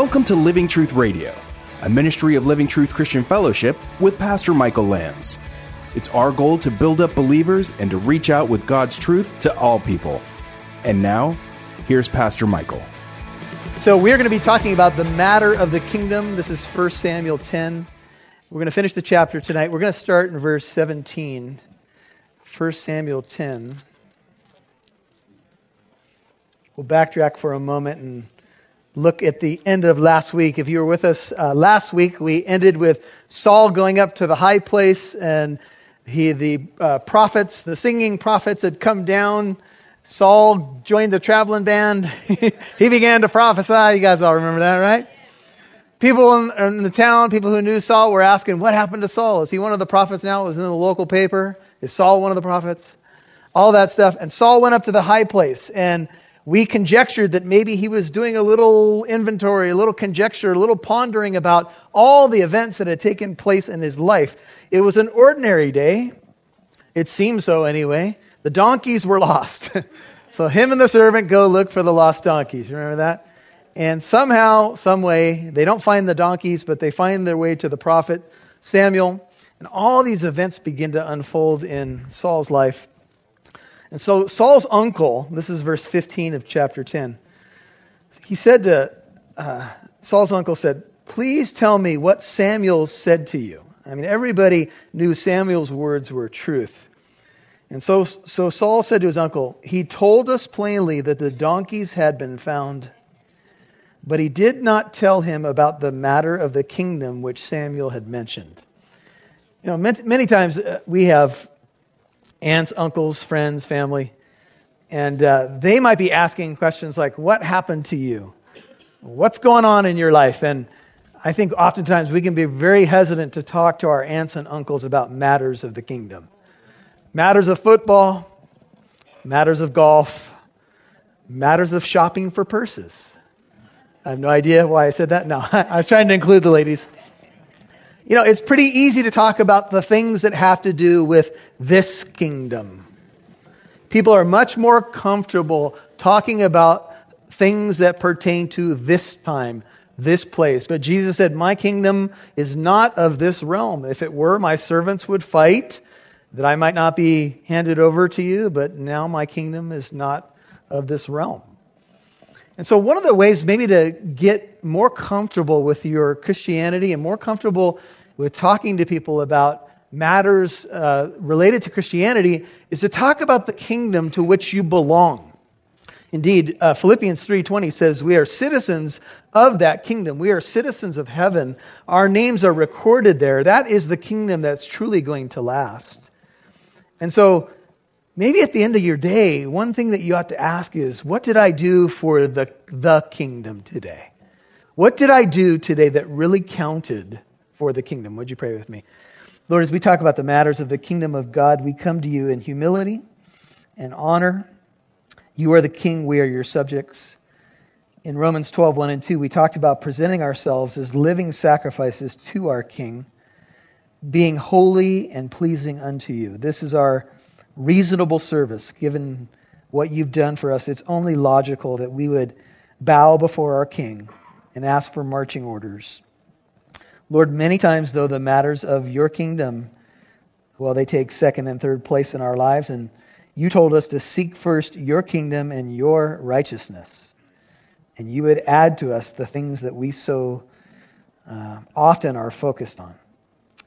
Welcome to Living Truth Radio, a ministry of Living Truth Christian Fellowship with Pastor Michael Lands. It's our goal to build up believers and to reach out with God's truth to all people. And now, here's Pastor Michael. So, we're going to be talking about the matter of the kingdom. This is 1 Samuel 10. We're going to finish the chapter tonight. We're going to start in verse 17. 1 Samuel 10. We'll backtrack for a moment and look at the end of last week. If you were with us uh, last week, we ended with Saul going up to the high place, and he, the uh, prophets, the singing prophets, had come down. Saul joined the traveling band. he began to prophesy. You guys all remember that, right? People in, in, the town, people who knew Saul, were asking, "What happened to Saul? Is he one of the prophets now? It was in the local paper. Is Saul one of the prophets?" All that stuff. And Saul went up to the high place and we conjectured that maybe he was doing a little inventory, a little conjecture, a little pondering about all the events that had taken place in his life. It was an ordinary day. It seemed so anyway. The donkeys were lost. so him and the servant go look for the lost donkeys. Remember that? And somehow, some way, they don't find the donkeys, but they find their way to the prophet Samuel. And all these events begin to unfold in Saul's life. And so Saul's uncle, this is verse 15 of chapter 10, he said to, uh, Saul's uncle said, Please tell me what Samuel said to you. I mean, everybody knew Samuel's words were truth. And so, so Saul said to his uncle, He told us plainly that the donkeys had been found, but he did not tell him about the matter of the kingdom which Samuel had mentioned. You know, many times uh, we have aunts, uncles, friends, family, and uh, they might be asking questions like, What happened to you? What's going on in your life? And I think oftentimes we can be very hesitant to talk to our aunts and uncles about matters of the kingdom matters of football, matters of golf, matters of shopping for purses. I have no idea why I said that. No, I was trying to include the ladies. You know, it's pretty easy to talk about the things that have to do with this kingdom. People are much more comfortable talking about things that pertain to this time, this place. But Jesus said, My kingdom is not of this realm. If it were, my servants would fight that I might not be handed over to you, but now my kingdom is not of this realm. And so, one of the ways maybe to get more comfortable with your Christianity and more comfortable with talking to people about matters uh, related to Christianity is to talk about the kingdom to which you belong. Indeed, uh, Philippians 3:20 says we are citizens of that kingdom. We are citizens of heaven. Our names are recorded there. That is the kingdom that's truly going to last. And so, maybe at the end of your day, one thing that you ought to ask is, what did I do for the the kingdom today? What did I do today that really counted for the kingdom. Would you pray with me? Lord, as we talk about the matters of the kingdom of God, we come to you in humility and honor. You are the king, we are your subjects. In Romans 12, 1 and 2, we talked about presenting ourselves as living sacrifices to our king, being holy and pleasing unto you. This is our reasonable service, given what you've done for us. It's only logical that we would bow before our king and ask for marching orders. Lord, many times, though, the matters of your kingdom, well, they take second and third place in our lives, and you told us to seek first your kingdom and your righteousness. And you would add to us the things that we so uh, often are focused on.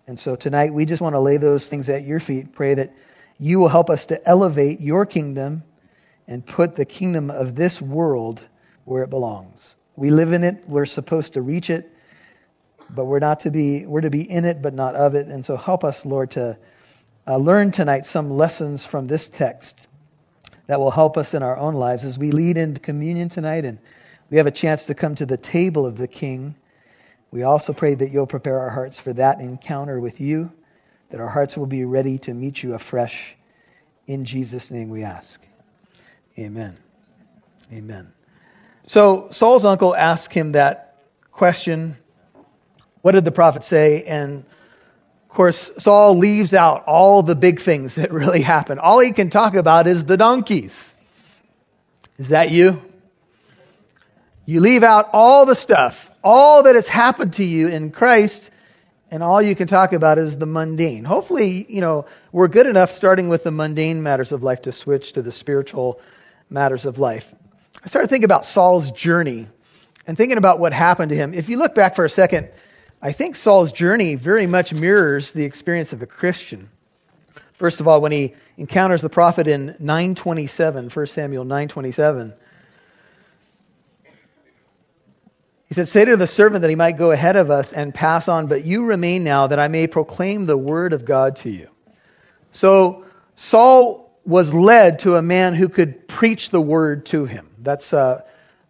And so tonight, we just want to lay those things at your feet, pray that you will help us to elevate your kingdom and put the kingdom of this world where it belongs. We live in it, we're supposed to reach it but we're not to be we're to be in it but not of it. And so help us lord to uh, learn tonight some lessons from this text that will help us in our own lives as we lead into communion tonight. And we have a chance to come to the table of the king. We also pray that you'll prepare our hearts for that encounter with you that our hearts will be ready to meet you afresh. In jesus name we ask. Amen. Amen. So saul's uncle asked him that question what did the prophet say? And of course, Saul leaves out all the big things that really happened. All he can talk about is the donkeys. Is that you? You leave out all the stuff all that has happened to you in Christ, and all you can talk about is the mundane. Hopefully, you know, we're good enough starting with the mundane matters of life to switch to the spiritual matters of life. I started thinking about Saul's journey and thinking about what happened to him. If you look back for a second, I think Saul's journey very much mirrors the experience of a Christian. First of all, when he encounters the prophet in 927, 1 Samuel 927, he said, Say to the servant that he might go ahead of us and pass on, but you remain now that I may proclaim the word of God to you. So Saul was led to a man who could preach the word to him. That's uh,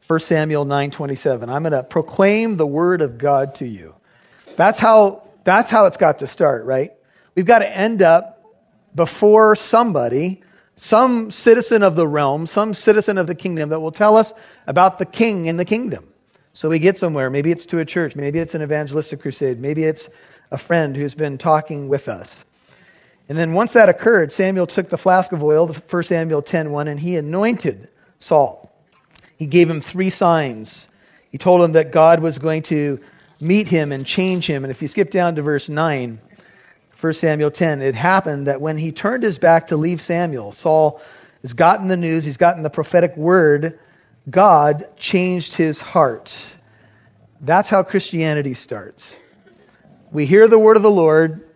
1 Samuel 9:27. I'm going to proclaim the word of God to you. That's how that's how it's got to start, right? We've got to end up before somebody, some citizen of the realm, some citizen of the kingdom that will tell us about the king in the kingdom. So we get somewhere. Maybe it's to a church. Maybe it's an evangelistic crusade. Maybe it's a friend who's been talking with us. And then once that occurred, Samuel took the flask of oil, 1 Samuel 10:1, and he anointed Saul. He gave him three signs. He told him that God was going to meet him and change him. And if you skip down to verse 9, 1 Samuel 10, it happened that when he turned his back to leave Samuel, Saul has gotten the news, he's gotten the prophetic word God changed his heart. That's how Christianity starts. We hear the word of the Lord,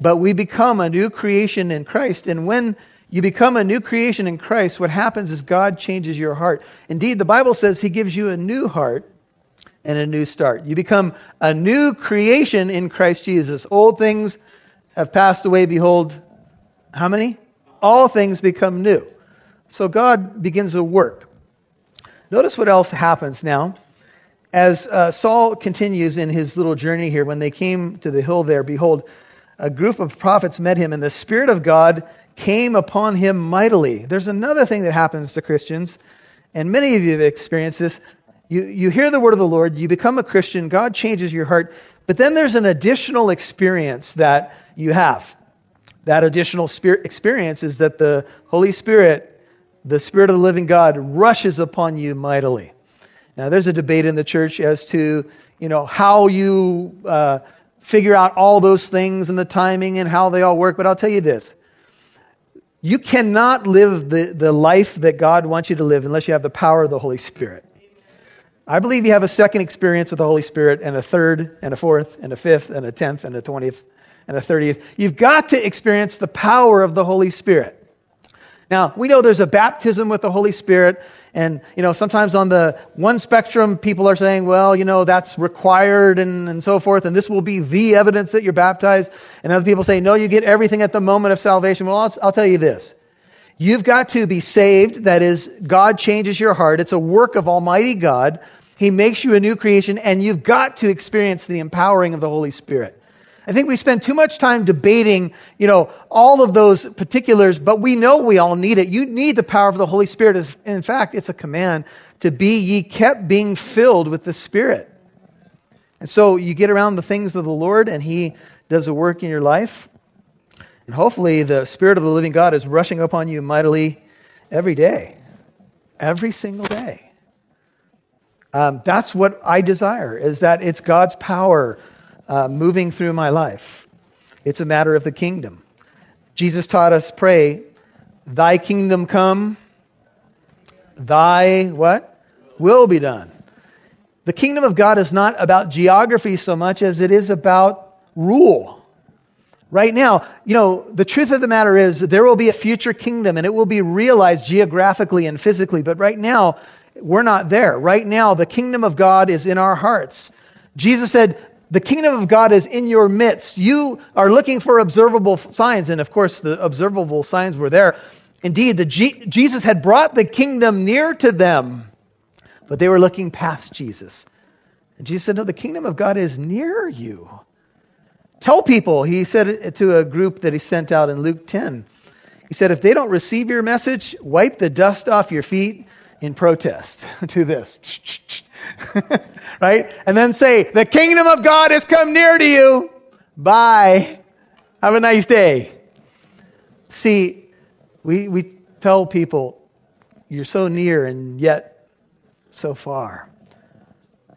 but we become a new creation in Christ. And when you become a new creation in Christ, what happens is God changes your heart. Indeed, the Bible says he gives you a new heart and a new start. You become a new creation in Christ Jesus. Old things have passed away. Behold, how many? All things become new. So God begins a work. Notice what else happens now. As uh, Saul continues in his little journey here, when they came to the hill there, behold, a group of prophets met him, and the Spirit of God came upon him mightily. There's another thing that happens to Christians, and many of you have experienced this. You, you hear the word of the Lord, you become a Christian, God changes your heart, but then there's an additional experience that you have. That additional experience is that the Holy Spirit the Spirit of the living God rushes upon you mightily. Now, there's a debate in the church as to, you know, how you uh, figure out all those things and the timing and how they all work, but I'll tell you this. You cannot live the, the life that God wants you to live unless you have the power of the Holy Spirit. I believe you have a second experience with the Holy Spirit, and a third, and a fourth, and a fifth, and a tenth, and a twentieth, and a thirtieth. You've got to experience the power of the Holy Spirit. Now, we know there's a baptism with the Holy Spirit, and, you know, sometimes on the one spectrum, people are saying, well, you know, that's required and, and so forth, and this will be the evidence that you're baptized. And other people say, no, you get everything at the moment of salvation. Well, I'll, I'll tell you this. You've got to be saved. That is, God changes your heart. It's a work of Almighty God. He makes you a new creation, and you've got to experience the empowering of the Holy Spirit. I think we spend too much time debating, you know, all of those particulars, but we know we all need it. You need the power of the Holy Spirit. In fact, it's a command to be ye kept being filled with the Spirit. And so you get around the things of the Lord and He does a work in your life. And hopefully the Spirit of the living God is rushing upon you mightily every day. Every single day. Um, that's what I desire, is that it's God's power uh, moving through my life. It's a matter of the kingdom. Jesus taught us pray, Thy kingdom come, Thy what? Will be done. The kingdom of God is not about geography so much as it is about rule. Right now, you know, the truth of the matter is there will be a future kingdom and it will be realized geographically and physically, but right now, we're not there. Right now, the kingdom of God is in our hearts. Jesus said, the kingdom of God is in your midst. You are looking for observable signs, and of course, the observable signs were there. Indeed, the G- Jesus had brought the kingdom near to them, but they were looking past Jesus. And Jesus said, No, the kingdom of God is near you. Tell people, he said to a group that he sent out in Luke 10. He said, If they don't receive your message, wipe the dust off your feet in protest to this. right? And then say, the kingdom of God has come near to you. Bye. Have a nice day. See, we, we tell people, you're so near and yet so far.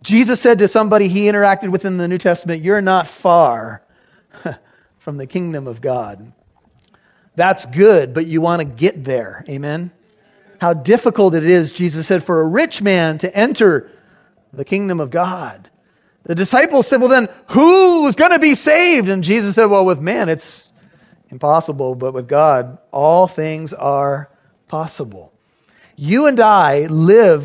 Jesus said to somebody he interacted with in the New Testament, You're not far from the kingdom of God. That's good, but you want to get there. Amen? How difficult it is, Jesus said, for a rich man to enter the kingdom of God. The disciples said, Well, then, who's going to be saved? And Jesus said, Well, with man, it's impossible, but with God, all things are possible. You and I live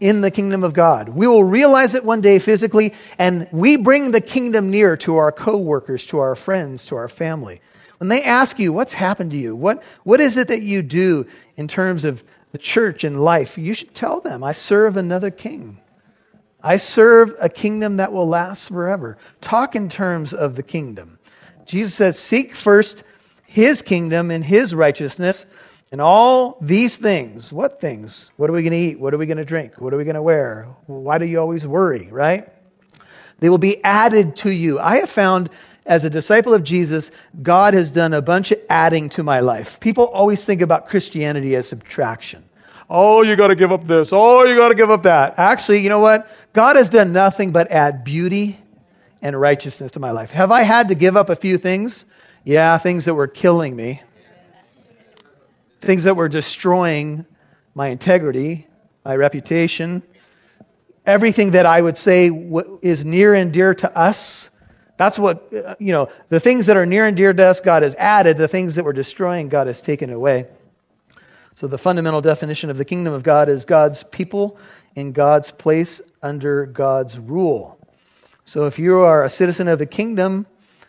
in the kingdom of God. We will realize it one day physically, and we bring the kingdom near to our coworkers, to our friends, to our family. When they ask you, what's happened to you? What, what is it that you do in terms of the church and life? You should tell them, I serve another king. I serve a kingdom that will last forever. Talk in terms of the kingdom. Jesus says, Seek first his kingdom and his righteousness, and all these things. What things? What are we going to eat? What are we going to drink? What are we going to wear? Why do you always worry, right? They will be added to you. I have found as a disciple of Jesus, God has done a bunch of adding to my life. People always think about Christianity as subtraction. Oh, you got to give up this. Oh, you got to give up that. Actually, you know what? God has done nothing but add beauty and righteousness to my life. Have I had to give up a few things? Yeah, things that were killing me, things that were destroying my integrity, my reputation, everything that I would say is near and dear to us that's what, uh, you know, the things that are near and dear to us, God has added. The things that we're destroying, God has taken away. So the fundamental definition of the kingdom of God is God's people in God's place under God's rule. So if you are a citizen of the kingdom,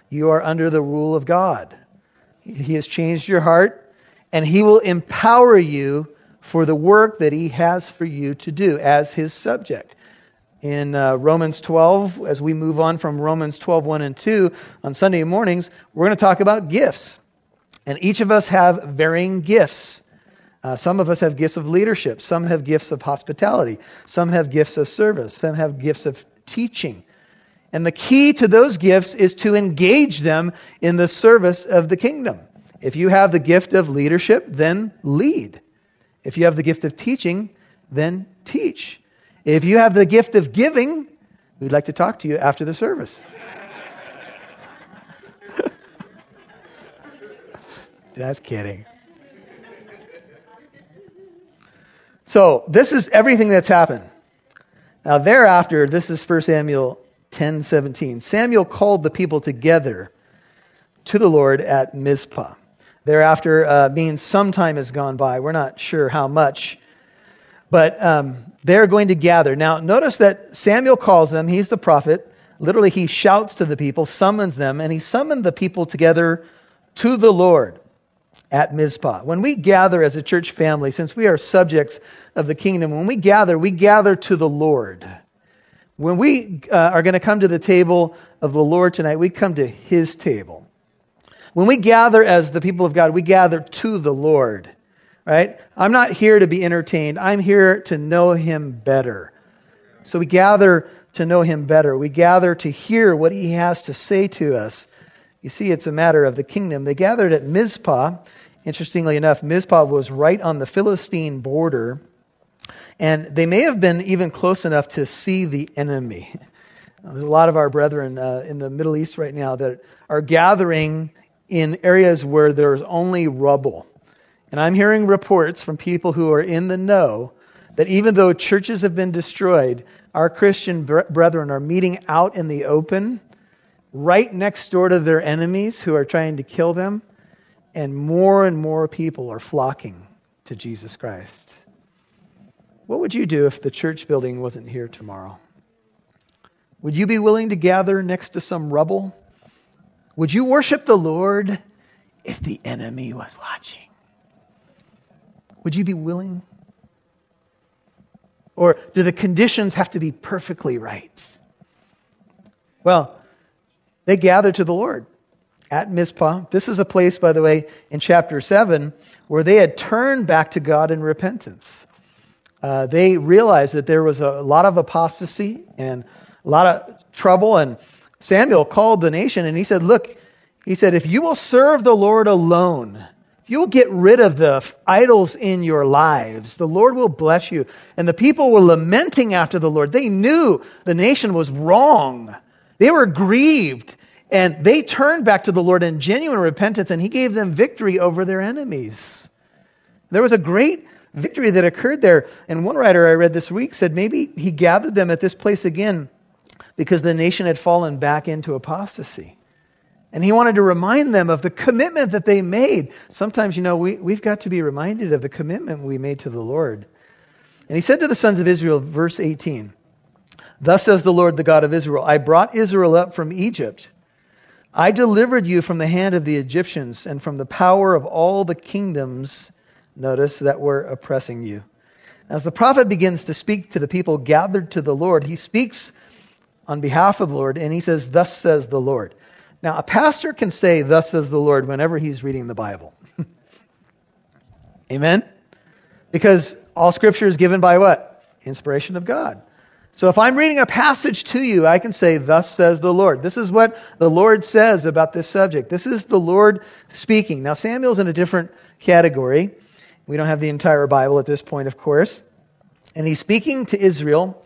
you are under the rule of God. He has changed your heart, and He will empower you for the work that He has for you to do as His subject in uh, Romans 12, as we move on from Romans 12, 1 and 2 on Sunday mornings, we're going to talk about gifts. And each of us have varying gifts. Uh, some of us have gifts of leadership. Some have gifts of hospitality. Some have gifts of service. Some have gifts of teaching. And the key to those gifts is to engage them in the service of the kingdom. If you have the gift of leadership, then lead. If you have the gift of teaching, then teach. If you have the gift of giving, we'd like to talk to you after the service. Just kidding. So, this is everything that's happened. Now, thereafter, this is 1 Samuel 10 17. Samuel called the people together to the Lord at Mizpah. Thereafter uh, means some time has gone by. We're not sure how much. But um, they're going to gather. Now, notice that Samuel calls them, he's the prophet. Literally, he shouts to the people, summons them, and he summoned the people together to the Lord at Mizpah. When we gather as a church family, since we are subjects of the kingdom, when we gather, we gather to the Lord. When we uh, are going to come to the table of the Lord tonight, we come to his table. When we gather as the people of God, we gather to the Lord right? I'm not here to be entertained. I'm here to know him better. So we gather to know him better. We gather to hear what he has to say to us. You see, it's a matter of the kingdom. They gathered at Mizpah. Interestingly enough, Mizpah was right on the Philistine border, and they may have been even close enough to see the enemy. There's a lot of our brethren uh, in the Middle East right now that are gathering in areas where there's only rubble. And I'm hearing reports from people who are in the know that even though churches have been destroyed, our Christian brethren are meeting out in the open, right next door to their enemies who are trying to kill them, and more and more people are flocking to Jesus Christ. What would you do if the church building wasn't here tomorrow? Would you be willing to gather next to some rubble? Would you worship the Lord if the enemy was watching? Would you be willing? Or do the conditions have to be perfectly right? Well, they gathered to the Lord at Mizpah. This is a place, by the way, in chapter 7 where they had turned back to God in repentance. Uh, they realized that there was a lot of apostasy and a lot of trouble, and Samuel called the nation and he said, Look, he said, if you will serve the Lord alone, if you will get rid of the idols in your lives, the Lord will bless you. And the people were lamenting after the Lord. They knew the nation was wrong. They were grieved. And they turned back to the Lord in genuine repentance, and He gave them victory over their enemies. There was a great victory that occurred there. And one writer I read this week said maybe He gathered them at this place again because the nation had fallen back into apostasy. And he wanted to remind them of the commitment that they made. Sometimes, you know, we, we've got to be reminded of the commitment we made to the Lord. And he said to the sons of Israel, verse 18, Thus says the Lord, the God of Israel, I brought Israel up from Egypt. I delivered you from the hand of the Egyptians and from the power of all the kingdoms, notice, that were oppressing you. As the prophet begins to speak to the people gathered to the Lord, he speaks on behalf of the Lord and he says, Thus says the Lord. Now, a pastor can say, Thus says the Lord, whenever he's reading the Bible. Amen? Because all scripture is given by what? Inspiration of God. So if I'm reading a passage to you, I can say, Thus says the Lord. This is what the Lord says about this subject. This is the Lord speaking. Now, Samuel's in a different category. We don't have the entire Bible at this point, of course. And he's speaking to Israel,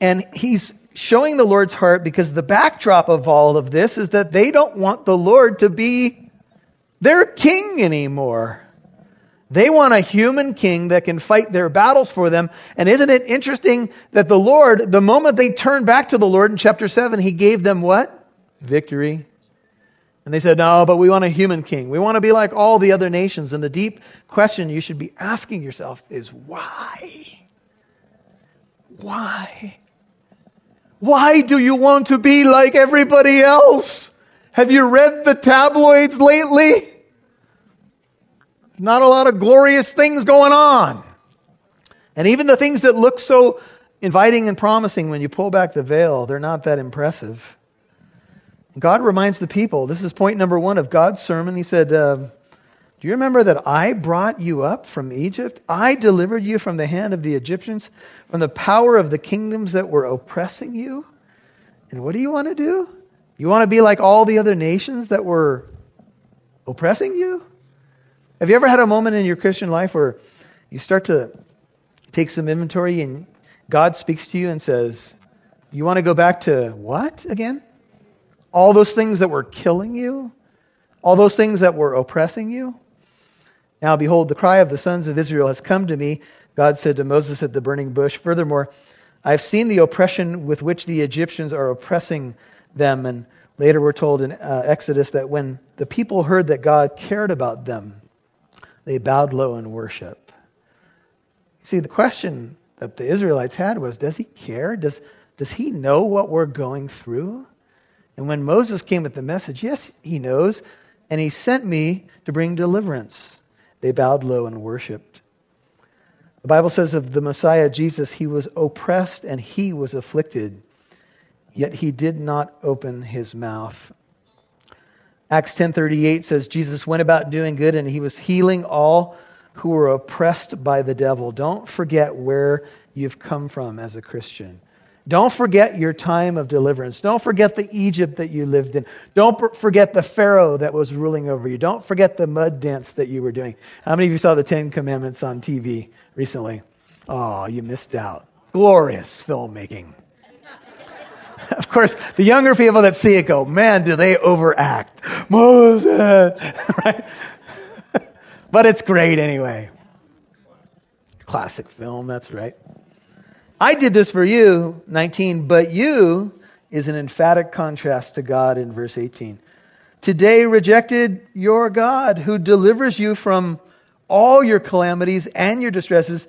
and he's showing the Lord's heart because the backdrop of all of this is that they don't want the Lord to be their king anymore. They want a human king that can fight their battles for them. And isn't it interesting that the Lord, the moment they turned back to the Lord in chapter 7, he gave them what? Victory. And they said, No, but we want a human king. We want to be like all the other nations. And the deep question you should be asking yourself is why? Why? Why do you want to be like everybody else? Have you read the tabloids lately? Not a lot of glorious things going on. And even the things that look so inviting and promising when you pull back the veil, they're not that impressive. God reminds the people this is point number one of God's sermon. He said, uh, do you remember that I brought you up from Egypt? I delivered you from the hand of the Egyptians, from the power of the kingdoms that were oppressing you? And what do you want to do? You want to be like all the other nations that were oppressing you? Have you ever had a moment in your Christian life where you start to take some inventory and God speaks to you and says, You want to go back to what again? All those things that were killing you? All those things that were oppressing you? Now, behold, the cry of the sons of Israel has come to me. God said to Moses at the burning bush, Furthermore, I've seen the oppression with which the Egyptians are oppressing them. And later we're told in uh, Exodus that when the people heard that God cared about them, they bowed low in worship. See, the question that the Israelites had was Does he care? Does, does he know what we're going through? And when Moses came with the message, yes, he knows, and he sent me to bring deliverance. They bowed low in worshiped. The Bible says of the Messiah Jesus, he was oppressed and he was afflicted, yet he did not open his mouth. Acts 10:38 says Jesus went about doing good and he was healing all who were oppressed by the devil. Don't forget where you've come from as a Christian. Don't forget your time of deliverance. Don't forget the Egypt that you lived in. Don't forget the Pharaoh that was ruling over you. Don't forget the mud dance that you were doing. How many of you saw the Ten Commandments on TV recently? Oh, you missed out. Glorious filmmaking. of course, the younger people that see it go, man, do they overact. Moses! right? but it's great anyway. Classic film, that's right. I did this for you, 19, but you is an emphatic contrast to God in verse 18. Today rejected your God who delivers you from all your calamities and your distresses,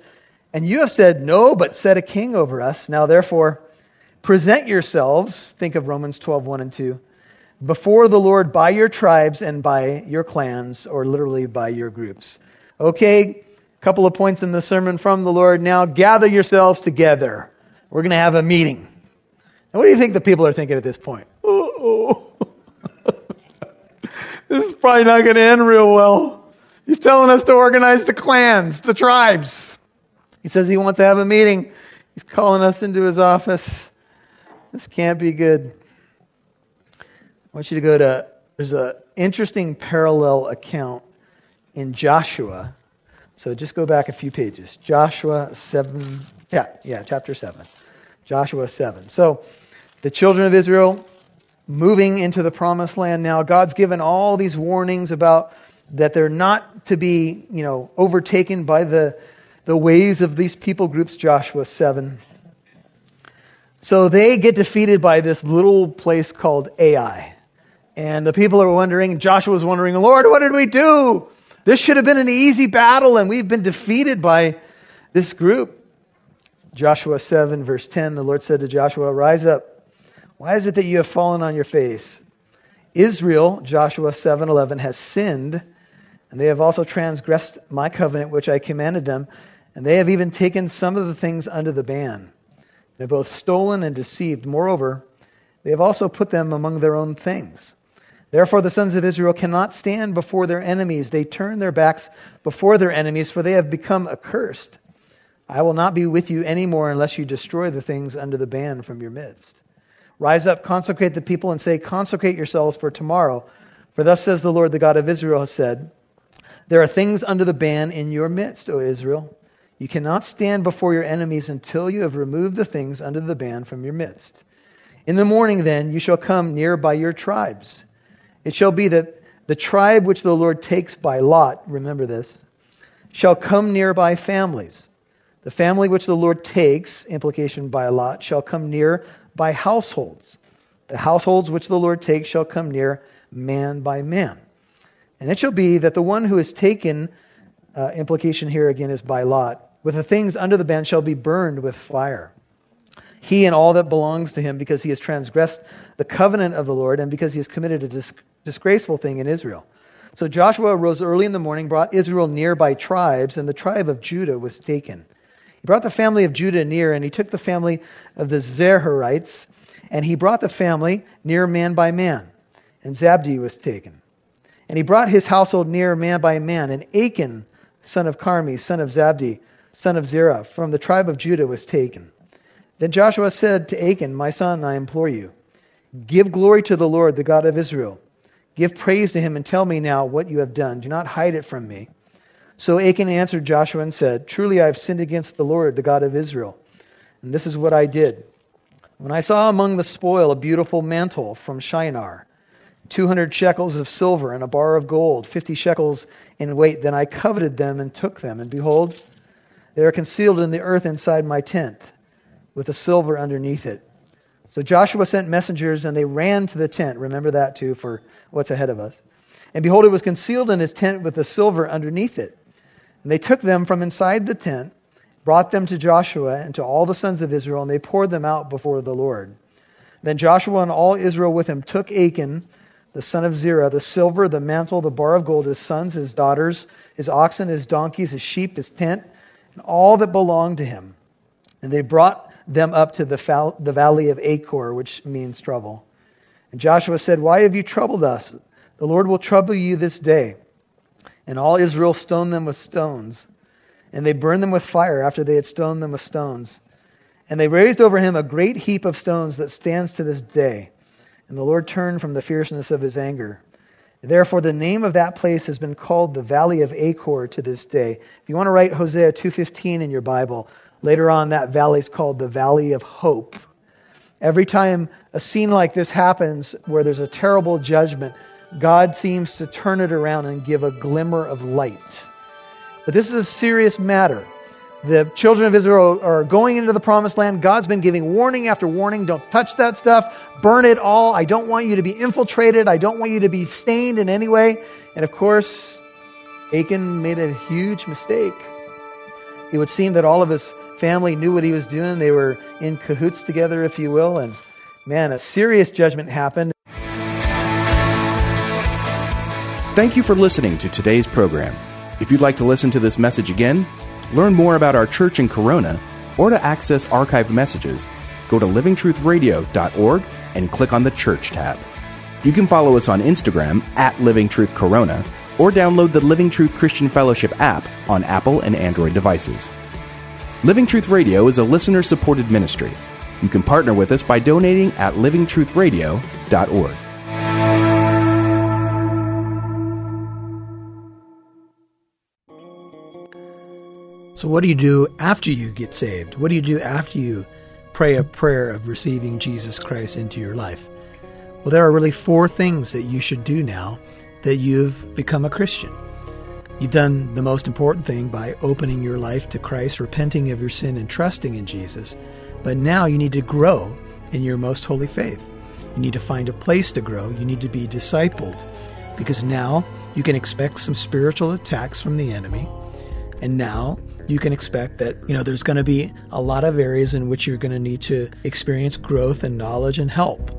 and you have said, No, but set a king over us. Now therefore, present yourselves, think of Romans 12, 1 and 2, before the Lord by your tribes and by your clans, or literally by your groups. Okay, couple of points in the sermon from the Lord. Now gather yourselves together. We're going to have a meeting. And what do you think the people are thinking at this point? Oh, this is probably not going to end real well. He's telling us to organize the clans, the tribes. He says he wants to have a meeting. He's calling us into his office. This can't be good. I want you to go to, there's an interesting parallel account in Joshua. So just go back a few pages. Joshua 7. Yeah, yeah, chapter 7. Joshua 7. So the children of Israel moving into the promised land now. God's given all these warnings about that they're not to be, you know, overtaken by the, the ways of these people groups, Joshua 7. So they get defeated by this little place called Ai. And the people are wondering, Joshua's wondering, Lord, what did we do? This should have been an easy battle, and we've been defeated by this group. Joshua 7, verse 10, the Lord said to Joshua, Rise up. Why is it that you have fallen on your face? Israel, Joshua 7:11, has sinned, and they have also transgressed my covenant which I commanded them, and they have even taken some of the things under the ban. They have both stolen and deceived. Moreover, they have also put them among their own things. Therefore, the sons of Israel cannot stand before their enemies. They turn their backs before their enemies, for they have become accursed. I will not be with you any more unless you destroy the things under the ban from your midst. Rise up, consecrate the people, and say, Consecrate yourselves for tomorrow. For thus says the Lord, the God of Israel, has said, There are things under the ban in your midst, O Israel. You cannot stand before your enemies until you have removed the things under the ban from your midst. In the morning, then, you shall come near by your tribes. It shall be that the tribe which the Lord takes by lot, remember this, shall come near by families. The family which the Lord takes, implication by lot, shall come near by households. The households which the Lord takes shall come near man by man. And it shall be that the one who is taken, uh, implication here again is by lot, with the things under the ban shall be burned with fire. He and all that belongs to him, because he has transgressed the covenant of the Lord and because he has committed a dis- disgraceful thing in Israel. So Joshua arose early in the morning, brought Israel near by tribes, and the tribe of Judah was taken. He brought the family of Judah near, and he took the family of the Zerahites, and he brought the family near man by man, and Zabdi was taken. And he brought his household near man by man, and Achan, son of Carmi, son of Zabdi, son of Zerah, from the tribe of Judah was taken. Then Joshua said to Achan, My son, I implore you, give glory to the Lord, the God of Israel. Give praise to him and tell me now what you have done. Do not hide it from me. So Achan answered Joshua and said, Truly I have sinned against the Lord, the God of Israel. And this is what I did. When I saw among the spoil a beautiful mantle from Shinar, 200 shekels of silver and a bar of gold, 50 shekels in weight, then I coveted them and took them. And behold, they are concealed in the earth inside my tent, with the silver underneath it. So Joshua sent messengers, and they ran to the tent. Remember that too for what's ahead of us. And behold, it was concealed in his tent with the silver underneath it. And they took them from inside the tent, brought them to Joshua and to all the sons of Israel, and they poured them out before the Lord. Then Joshua and all Israel with him took Achan, the son of Zerah, the silver, the mantle, the bar of gold, his sons, his daughters, his oxen, his donkeys, his sheep, his tent, and all that belonged to him. And they brought them up to the, the valley of Achor, which means trouble. And Joshua said, Why have you troubled us? The Lord will trouble you this day. And all Israel stoned them with stones. And they burned them with fire after they had stoned them with stones. And they raised over him a great heap of stones that stands to this day. And the Lord turned from the fierceness of his anger. Therefore, the name of that place has been called the Valley of Achor to this day. If you want to write Hosea 2.15 in your Bible, later on that valley is called the Valley of Hope. Every time a scene like this happens where there's a terrible judgment, God seems to turn it around and give a glimmer of light. But this is a serious matter. The children of Israel are going into the promised land. God's been giving warning after warning. Don't touch that stuff. Burn it all. I don't want you to be infiltrated. I don't want you to be stained in any way. And of course, Achan made a huge mistake. It would seem that all of his family knew what he was doing. They were in cahoots together, if you will. And man, a serious judgment happened. Thank you for listening to today's program. If you'd like to listen to this message again, learn more about our church in Corona, or to access archived messages, go to livingtruthradio.org and click on the Church tab. You can follow us on Instagram at Living Truth Corona, or download the Living Truth Christian Fellowship app on Apple and Android devices. Living Truth Radio is a listener supported ministry. You can partner with us by donating at livingtruthradio.org. So, what do you do after you get saved? What do you do after you pray a prayer of receiving Jesus Christ into your life? Well, there are really four things that you should do now that you've become a Christian. You've done the most important thing by opening your life to Christ, repenting of your sin, and trusting in Jesus. But now you need to grow in your most holy faith. You need to find a place to grow. You need to be discipled because now you can expect some spiritual attacks from the enemy. And now you can expect that, you know, there's going to be a lot of areas in which you're going to need to experience growth and knowledge and help.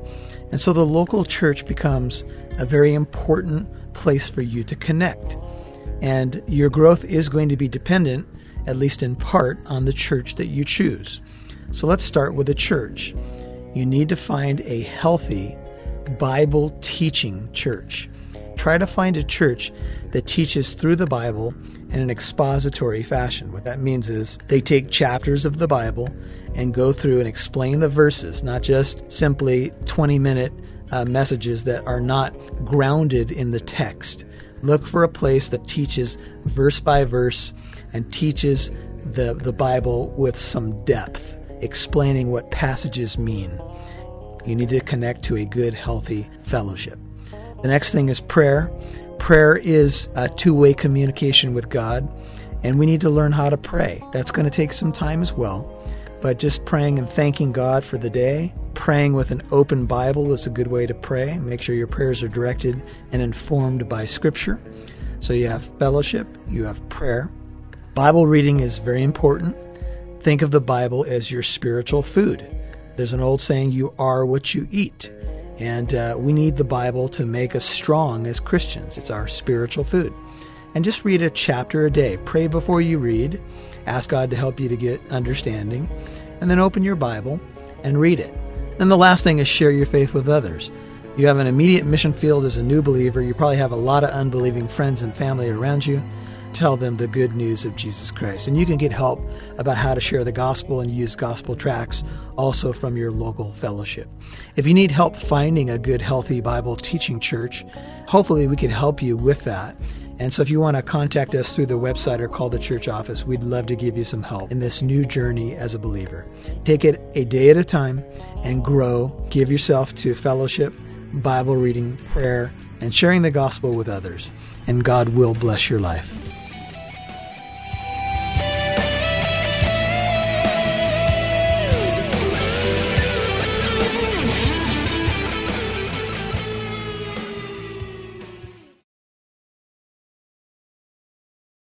And so the local church becomes a very important place for you to connect. And your growth is going to be dependent, at least in part, on the church that you choose. So let's start with the church. You need to find a healthy Bible teaching church. Try to find a church that teaches through the Bible in an expository fashion. What that means is they take chapters of the Bible and go through and explain the verses, not just simply 20 minute uh, messages that are not grounded in the text. Look for a place that teaches verse by verse and teaches the, the Bible with some depth, explaining what passages mean. You need to connect to a good, healthy fellowship. The next thing is prayer. Prayer is a two way communication with God, and we need to learn how to pray. That's going to take some time as well. But just praying and thanking God for the day, praying with an open Bible is a good way to pray. Make sure your prayers are directed and informed by Scripture. So you have fellowship, you have prayer. Bible reading is very important. Think of the Bible as your spiritual food. There's an old saying, you are what you eat. And uh, we need the Bible to make us strong as Christians. It's our spiritual food. And just read a chapter a day. Pray before you read. Ask God to help you to get understanding. And then open your Bible and read it. And the last thing is share your faith with others. You have an immediate mission field as a new believer. You probably have a lot of unbelieving friends and family around you tell them the good news of Jesus Christ. And you can get help about how to share the gospel and use gospel tracts also from your local fellowship. If you need help finding a good, healthy Bible teaching church, hopefully we can help you with that. And so if you want to contact us through the website or call the church office, we'd love to give you some help in this new journey as a believer. Take it a day at a time and grow. Give yourself to fellowship, Bible reading, prayer, and sharing the gospel with others. And God will bless your life.